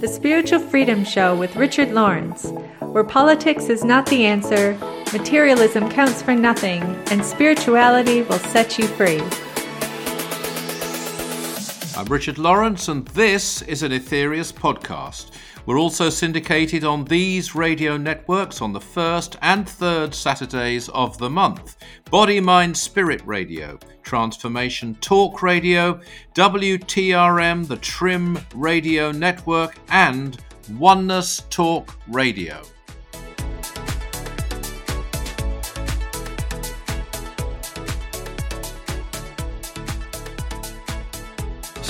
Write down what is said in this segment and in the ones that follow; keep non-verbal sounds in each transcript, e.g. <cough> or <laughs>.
The Spiritual Freedom Show with Richard Lawrence, where politics is not the answer, materialism counts for nothing, and spirituality will set you free. I'm Richard Lawrence, and this is an Aetherius podcast. We're also syndicated on these radio networks on the first and third Saturdays of the month Body, Mind, Spirit Radio, Transformation Talk Radio, WTRM, the Trim Radio Network, and Oneness Talk Radio.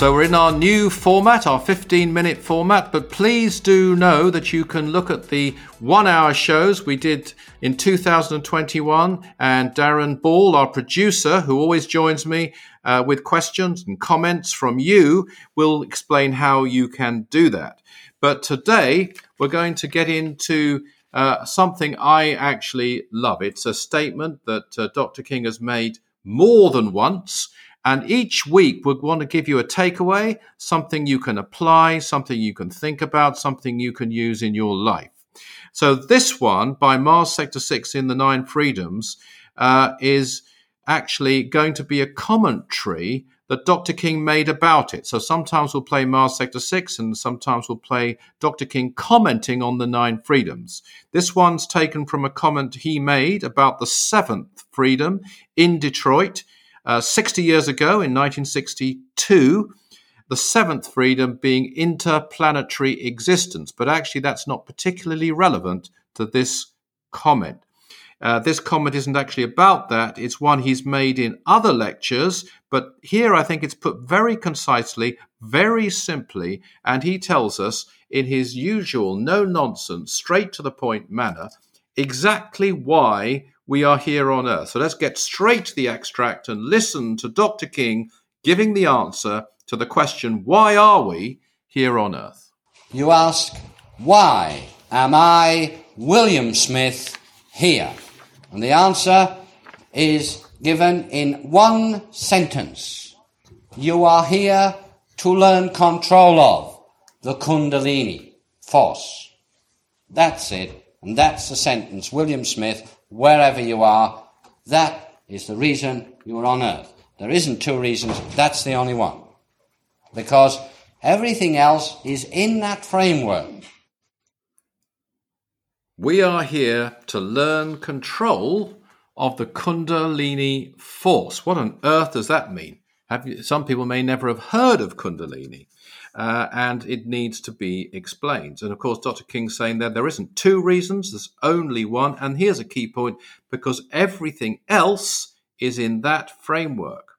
So we're in our new format, our 15 minute format, but please do know that you can look at the one hour shows we did in 2021. And Darren Ball, our producer, who always joins me uh, with questions and comments from you, will explain how you can do that. But today we're going to get into uh, something I actually love. It's a statement that uh, Dr. King has made more than once. And each week, we want to give you a takeaway, something you can apply, something you can think about, something you can use in your life. So, this one by Mars Sector 6 in the Nine Freedoms uh, is actually going to be a commentary that Dr. King made about it. So, sometimes we'll play Mars Sector 6 and sometimes we'll play Dr. King commenting on the Nine Freedoms. This one's taken from a comment he made about the seventh freedom in Detroit uh, 60 years ago, in 1962, the seventh freedom being interplanetary existence. But actually, that's not particularly relevant to this comment. Uh, this comment isn't actually about that. It's one he's made in other lectures, but here I think it's put very concisely, very simply, and he tells us in his usual no nonsense, straight to the point manner exactly why we are here on earth. So let's get straight to the extract and listen to Dr. King giving the answer to the question, why are we here on earth? You ask, why am I, William Smith, here? And the answer is given in one sentence. You are here to learn control of the Kundalini force. That's it. And that's the sentence. William Smith wherever you are. That is the reason you are on earth. There isn't two reasons, that's the only one. Because everything else is in that framework. We are here to learn control of the Kundalini force. What on earth does that mean? You, some people may never have heard of Kundalini uh, and it needs to be explained. And of course, Dr. King's saying that there isn't two reasons, there's only one. And here's a key point because everything else is in that framework.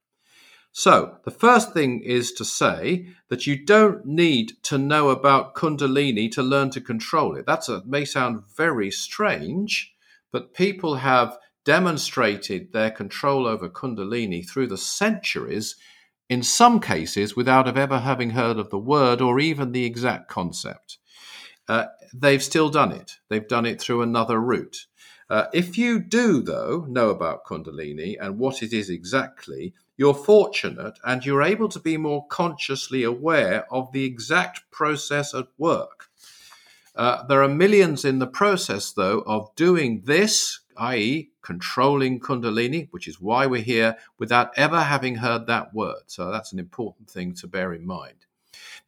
So, the first thing is to say that you don't need to know about Kundalini to learn to control it. That may sound very strange, but people have demonstrated their control over Kundalini through the centuries in some cases without ever having heard of the word or even the exact concept. Uh, they've still done it. They've done it through another route. Uh, if you do, though, know about Kundalini and what it is exactly, you're fortunate and you're able to be more consciously aware of the exact process at work. Uh, there are millions in the process, though, of doing this i.e., controlling Kundalini, which is why we're here, without ever having heard that word. So that's an important thing to bear in mind.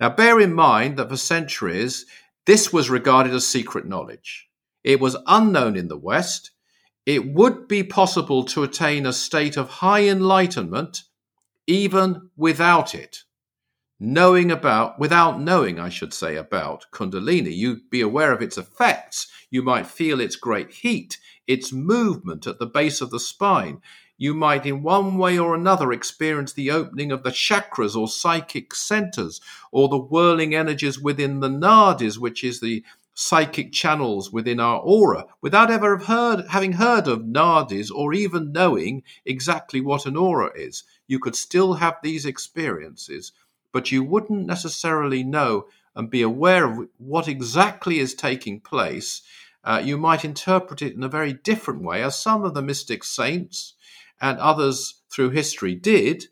Now, bear in mind that for centuries, this was regarded as secret knowledge. It was unknown in the West. It would be possible to attain a state of high enlightenment even without it knowing about, without knowing, I should say, about Kundalini. You'd be aware of its effects. You might feel its great heat, its movement at the base of the spine. You might, in one way or another, experience the opening of the chakras or psychic centers, or the whirling energies within the nadis, which is the psychic channels within our aura, without ever have heard, having heard of nadis or even knowing exactly what an aura is. You could still have these experiences but you wouldn't necessarily know and be aware of what exactly is taking place. Uh, you might interpret it in a very different way, as some of the mystic saints and others through history did,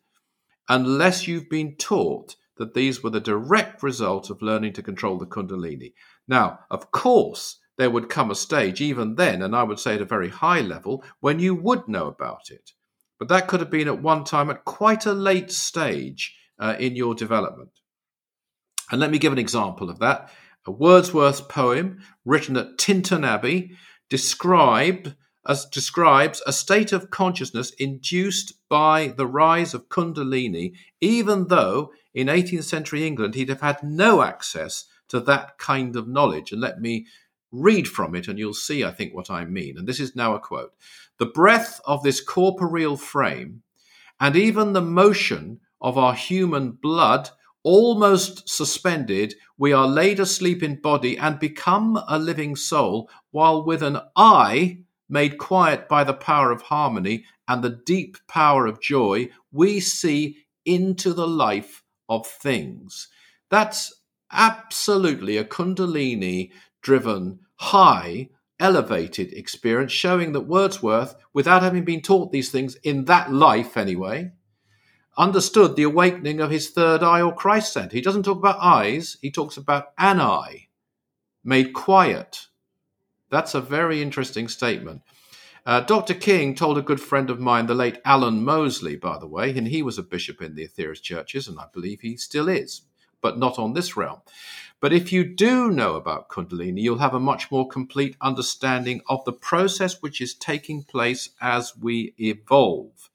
unless you've been taught that these were the direct result of learning to control the Kundalini. Now, of course, there would come a stage, even then, and I would say at a very high level, when you would know about it. But that could have been at one time at quite a late stage uh, in your development. And let me give an example of that. A Wordsworth poem written at Tintern Abbey described as describes a state of consciousness induced by the rise of Kundalini, even though in 18th century England he'd have had no access to that kind of knowledge. And let me read from it, and you'll see, I think, what I mean. And this is now a quote The breath of this corporeal frame, and even the motion of our human blood almost suspended, we are laid asleep in body and become a living soul, while with an eye made quiet by the power of harmony and the deep power of joy, we see into the life of things. That's absolutely a Kundalini driven, high, elevated experience, showing that Wordsworth, without having been taught these things in that life anyway, understood the awakening of his third eye or Christ center. He doesn't talk about eyes, he talks about an eye made quiet. That's a very interesting statement. Uh, Dr. King told a good friend of mine, the late Alan Mosley, by the way, and he was a bishop in the Aetherius churches, and I believe he still is, but not on this realm. But if you do know about Kundalini, you'll have a much more complete understanding of the process which is taking place as we evolve.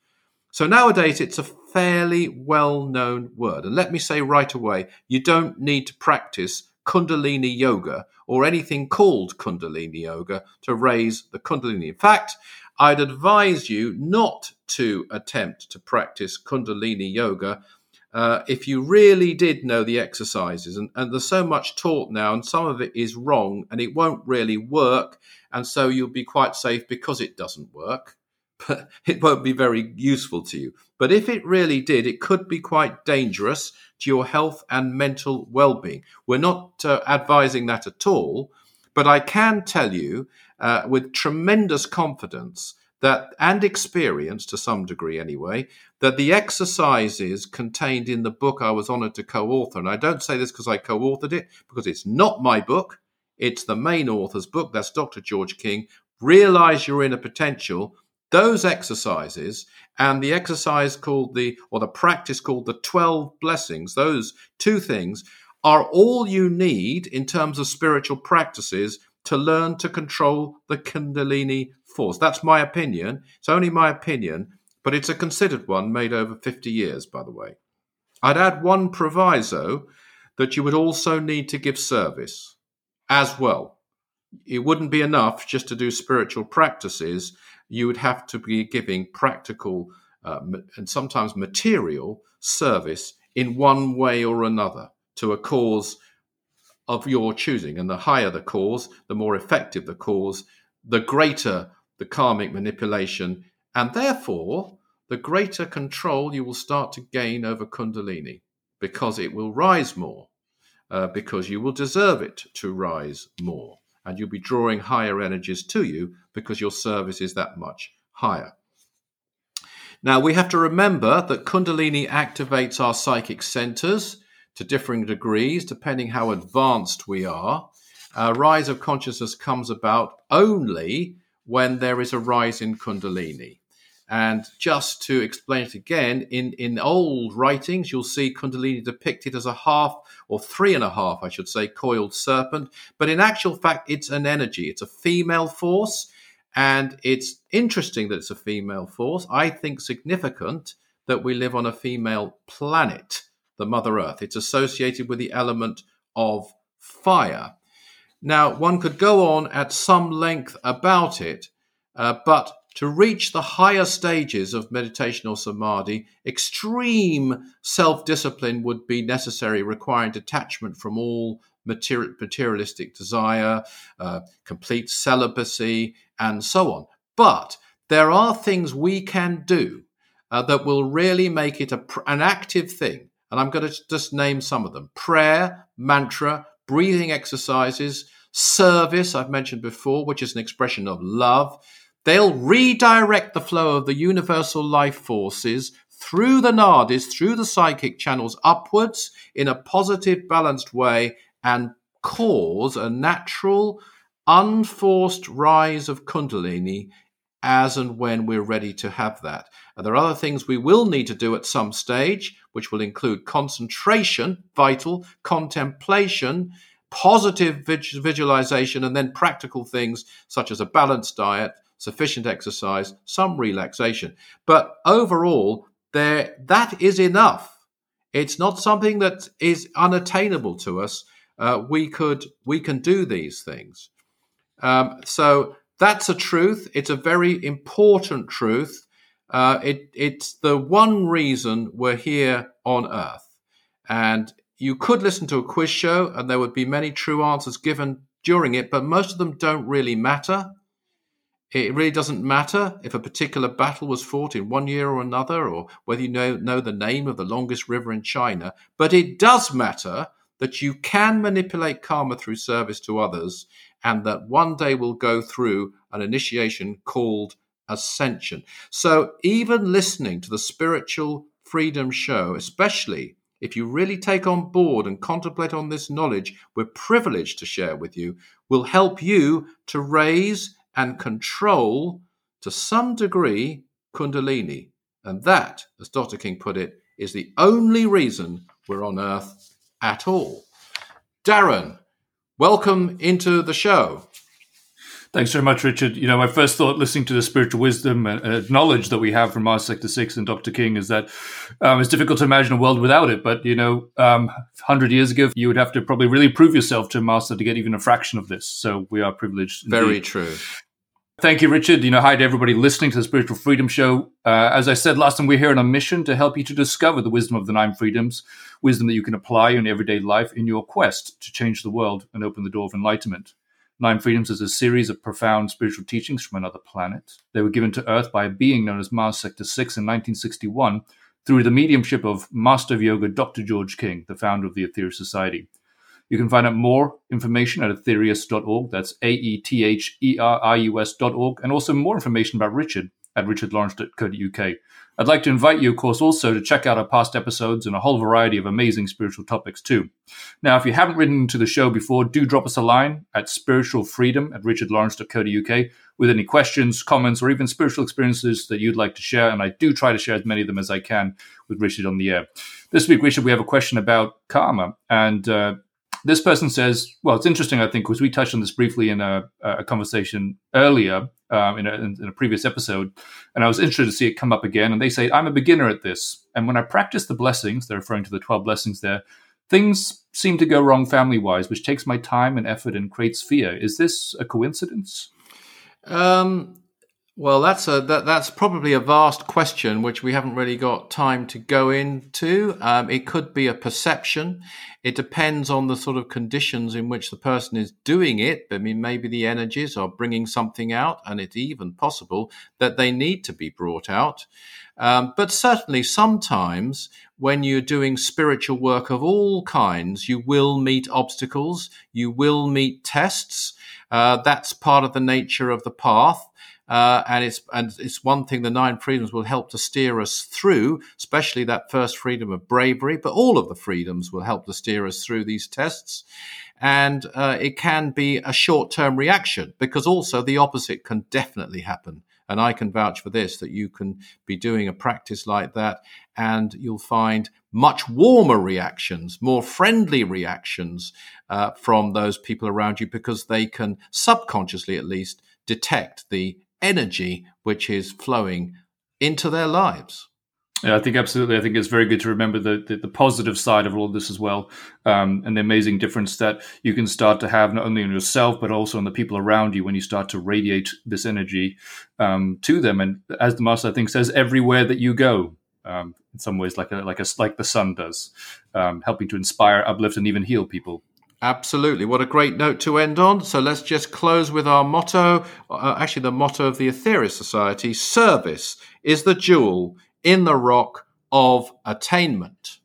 So nowadays, it's a fairly well known word. And let me say right away, you don't need to practice Kundalini yoga or anything called Kundalini yoga to raise the Kundalini. In fact, I'd advise you not to attempt to practice Kundalini yoga uh, if you really did know the exercises. And, and there's so much taught now, and some of it is wrong, and it won't really work. And so you'll be quite safe because it doesn't work but <laughs> it won't be very useful to you. But if it really did, it could be quite dangerous to your health and mental well being. We're not uh, advising that at all, but I can tell you uh, with tremendous confidence that and experience to some degree anyway that the exercises contained in the book I was honored to co-author and I don't say this because I co-authored it because it's not my book it's the main author's book that's Dr. George King realize your inner potential those exercises and the exercise called the or the practice called the 12 blessings those two things are all you need in terms of spiritual practices to learn to control the kundalini force. That's my opinion. It's only my opinion but it's a considered one made over 50 years by the way. I'd add one proviso that you would also need to give service as well. It wouldn't be enough just to do spiritual practices you would have to be giving practical uh, and sometimes material service in one way or another to a cause of your choosing. And the higher the cause, the more effective the cause, the greater the karmic manipulation, and therefore the greater control you will start to gain over Kundalini because it will rise more, uh, because you will deserve it to rise more and you'll be drawing higher energies to you because your service is that much higher. Now, we have to remember that Kundalini activates our psychic centers to differing degrees, depending how advanced we are. A rise of consciousness comes about only when there is a rise in Kundalini. And just to explain it again, in, in old writings, you'll see Kundalini depicted as a half or three and a half, I should say, coiled serpent. But in actual fact, it's an energy, it's a female force. And it's interesting that it's a female force. I think significant that we live on a female planet, the Mother Earth. It's associated with the element of fire. Now, one could go on at some length about it, uh, but to reach the higher stages of meditation or samadhi, extreme self discipline would be necessary, requiring detachment from all materialistic desire, uh, complete celibacy, and so on. But there are things we can do uh, that will really make it a, an active thing. And I'm going to just name some of them prayer, mantra, breathing exercises, service, I've mentioned before, which is an expression of love They'll redirect the flow of the universal life forces through the nadis, through the psychic channels upwards in a positive, balanced way and cause a natural, unforced rise of Kundalini as and when we're ready to have that. And there are other things we will need to do at some stage, which will include concentration, vital, contemplation, positive visualization, and then practical things such as a balanced diet, sufficient exercise, some relaxation. But overall, there that is enough. It's not something that is unattainable to us. Uh, we could we can do these things. Um, so that's a truth. It's a very important truth. Uh, it, it's the one reason we're here on Earth. And you could listen to a quiz show, and there would be many true answers given during it, but most of them don't really matter. It really doesn't matter if a particular battle was fought in one year or another, or whether you know, know the name of the longest river in China. But it does matter that you can manipulate karma through service to others and that one day will go through an initiation called ascension. So, even listening to the spiritual freedom show, especially if you really take on board and contemplate on this knowledge we're privileged to share with you, will help you to raise and control to some degree Kundalini. And that, as Dr. King put it, is the only reason we're on earth at all. Darren, welcome into the show. Thanks very much, Richard. You know, my first thought listening to the spiritual wisdom and uh, knowledge that we have from Mars Sector 6 and Dr. King is that um, it's difficult to imagine a world without it. But, you know, um, 100 years ago, you would have to probably really prove yourself to a master to get even a fraction of this. So we are privileged. Very indeed. true. Thank you, Richard. You know, hi to everybody listening to the Spiritual Freedom Show. Uh, as I said last time, we're here on a mission to help you to discover the wisdom of the nine freedoms, wisdom that you can apply in everyday life in your quest to change the world and open the door of enlightenment. Nine Freedoms is a series of profound spiritual teachings from another planet. They were given to Earth by a being known as Mars Sector 6 in 1961 through the mediumship of Master of Yoga Dr. George King, the founder of the Aetherius Society. You can find out more information at aetherius.org. That's A E T H E R I U S.org. And also more information about Richard at richardlawrence.co.uk. I'd like to invite you, of course, also to check out our past episodes and a whole variety of amazing spiritual topics, too. Now, if you haven't written to the show before, do drop us a line at spiritualfreedom at richardlawrence.co.uk with any questions, comments, or even spiritual experiences that you'd like to share. And I do try to share as many of them as I can with Richard on the air. This week, Richard, we have a question about karma. And uh, this person says, well, it's interesting, I think, because we touched on this briefly in a, a conversation earlier um, in, a, in, a, previous episode, and I was interested to see it come up again. And they say, I'm a beginner at this. And when I practice the blessings, they're referring to the 12 blessings there, things seem to go wrong family wise, which takes my time and effort and creates fear. Is this a coincidence? Um, well, that's a that, that's probably a vast question which we haven't really got time to go into. Um, it could be a perception. It depends on the sort of conditions in which the person is doing it. I mean, maybe the energies are bringing something out, and it's even possible that they need to be brought out. Um, but certainly, sometimes when you're doing spiritual work of all kinds, you will meet obstacles. You will meet tests. Uh, that's part of the nature of the path. Uh, and it's and it's one thing the nine freedoms will help to steer us through, especially that first freedom of bravery. But all of the freedoms will help to steer us through these tests, and uh, it can be a short-term reaction because also the opposite can definitely happen. And I can vouch for this that you can be doing a practice like that, and you'll find much warmer reactions, more friendly reactions uh, from those people around you because they can subconsciously, at least, detect the energy which is flowing into their lives. Yeah, I think absolutely. I think it's very good to remember the, the, the positive side of all of this as well, um, and the amazing difference that you can start to have not only on yourself but also on the people around you when you start to radiate this energy um, to them. And as the master I think says, everywhere that you go, um, in some ways, like a, like a like the sun does, um, helping to inspire, uplift, and even heal people. Absolutely. What a great note to end on. So let's just close with our motto. Uh, actually, the motto of the Aetherius Society service is the jewel in the rock of attainment.